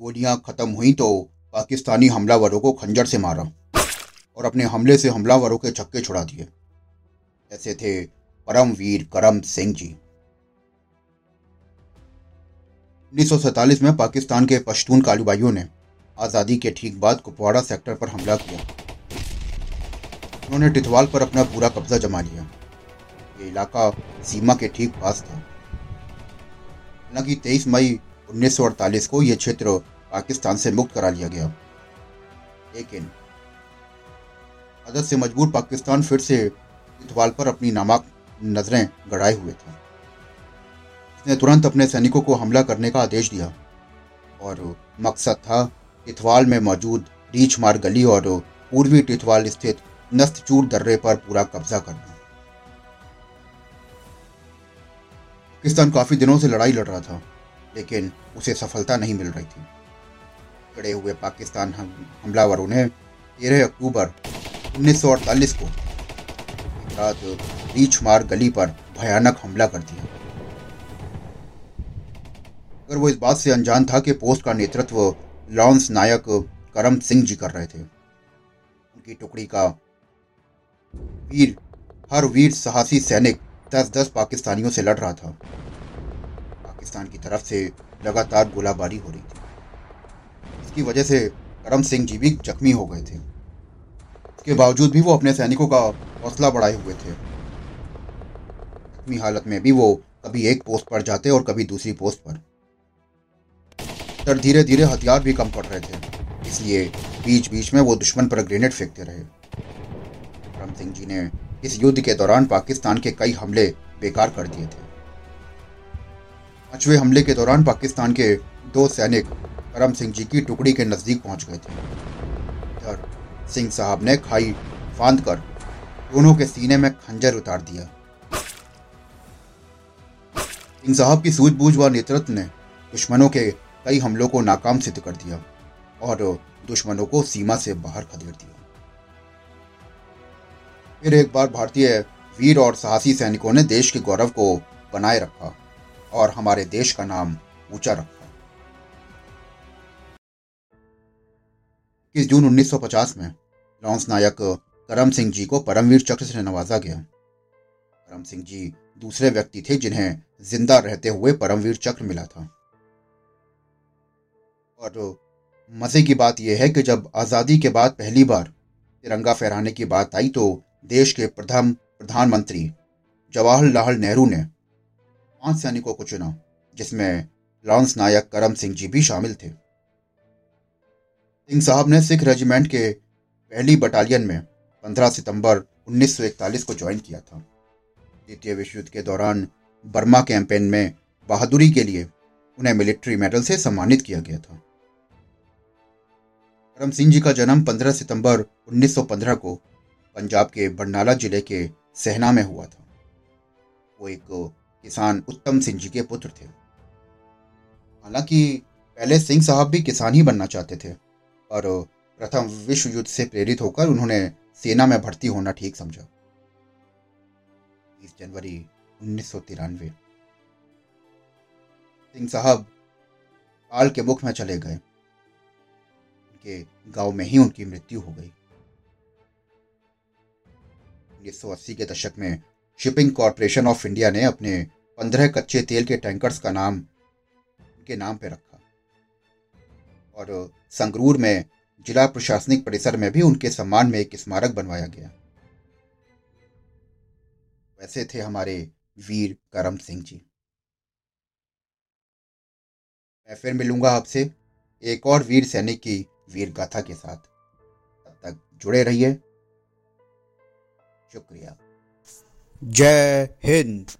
गोलियाँ खत्म हुई तो पाकिस्तानी हमलावरों को खंजर से मारा और अपने हमले से हमलावरों के छक्के छुड़ा दिए। ऐसे थे परमवीर करम सिंह जी। 1947 में पाकिस्तान के पश्तून कालूबाइयों ने आज़ादी के ठीक बाद कुपवाड़ा सेक्टर पर हमला किया। उन्होंने टिथवाल पर अपना पूरा कब्जा जमा लिया। ये इलाका सीमा के ठीक पास था। हालाँकि 23 मई 1948 को यह क्षेत्र पाकिस्तान से मुक्त करा लिया गया। लेकिन आदत से मजबूर पाकिस्तान फिर से टिथवाल पर अपनी नामक नज़रें गड़ाए हुए थे। उसने तुरंत अपने सैनिकों को हमला करने का आदेश दिया और मकसद था टिथवाल में मौजूद रीछमार गली और पूर्वी टिथवाल स्थित नस्तचूर दर्रे पर पूरा कब्जा करना। पाकिस्तान काफ़ी दिनों से लड़ाई लड़ रहा था। लेकिन उसे सफलता नहीं मिल रही थी। खड़े हुए पाकिस्तान हमलावरों ने तेरह अक्टूबर 1948 को रात रीछमार गली पर भयानक हमला कर दिया। अगर वो इस बात से अनजान था कि पोस्ट का नेतृत्व लॉन्स नायक करम सिंह जी कर रहे थे, उनकी टुकड़ी का वीर, हर वीर साहसी सैनिक दस दस पाकिस्तानियों से लड़ रहा था। पाकिस्तान की तरफ़ से लगातार गोलाबारी हो रही थी। इसकी वजह से करम सिंह जी भी जख्मी हो गए थे। इसके बावजूद भी वो अपने सैनिकों का हौसला बढ़ाए हुए थे। जख्मी हालत में भी वो कभी एक पोस्ट पर जाते और कभी दूसरी पोस्ट पर। धीरे धीरे हथियार भी कम पड़ रहे थे, इसलिए बीच बीच में वो दुश्मन पर ग्रेनेड फेंकते रहे। करम सिंह जी ने इस युद्ध के दौरान पाकिस्तान के कई हमले बेकार कर दिए थे। पाँचवें हमले के दौरान पाकिस्तान के दो सैनिक करम सिंह जी की टुकड़ी के नज़दीक पहुँच गए थे। इधर सिंह साहब ने खाई फांद कर दोनों के सीने में खंजर उतार दिया। सिंह साहब की सूझबूझ व नेतृत्व ने दुश्मनों के कई हमलों को नाकाम सिद्ध कर दिया और दुश्मनों को सीमा से बाहर खदेड़ दिया। फिर एक बार भारतीय वीर और साहसी सैनिकों ने देश के गौरव को बनाए रखा। और हमारे देश का नाम ऊँचा रखा इक्कीस जून 1950 में लॉन्स नायक करम सिंह जी को परमवीर चक्र से नवाजा गया। करम सिंह जी दूसरे व्यक्ति थे जिन्हें ज़िंदा रहते हुए परमवीर चक्र मिला था। और मज़े की बात यह है कि जब आज़ादी के बाद पहली बार तिरंगा फहराने की बात आई तो देश के प्रथम प्रधानमंत्री जवाहरलाल नेहरू ने पाँच सैनिकों को चुना, जिसमें लॉन्स नायक करम सिंह जी भी शामिल थे। सिंह साहब ने सिख रेजिमेंट के पहली बटालियन में 15 सितंबर 1941 को ज्वाइन किया था। द्वितीय विश्व युद्ध के दौरान बर्मा कैंपेन में बहादुरी के लिए उन्हें मिलिट्री मेडल से सम्मानित किया गया था। करम सिंह जी का जन्म 15 सितंबर 1915 को पंजाब के बरनाला ज़िले के सहना में हुआ था। वो एक किसान उत्तम सिंह जी के पुत्र थे। हालाँकि पहले सिंह साहब भी किसान ही बनना चाहते थे और प्रथम विश्व युद्ध से प्रेरित होकर उन्होंने सेना में भर्ती होना ठीक समझा। जनवरी उन्नीस सिंह साहब काल के मुख में चले गए। उनके गाँव में ही उनकी मृत्यु हो गई। 1980 के दशक में शिपिंग कॉरपोरेशन ऑफ़ इंडिया ने अपने पंद्रह कच्चे तेल के टैंकर्स का नाम, उनके नाम पर रखा। और संगरूर में जिला प्रशासनिक परिसर में भी उनके सम्मान में एक स्मारक बनवाया गया। वैसे थे हमारे वीर करम सिंह जी। मैं फिर मिलूँगा आपसे एक और वीर सैनिक की वीर गाथा के साथ। तब तक जुड़े रहिए। शुक्रिया। जय हिंद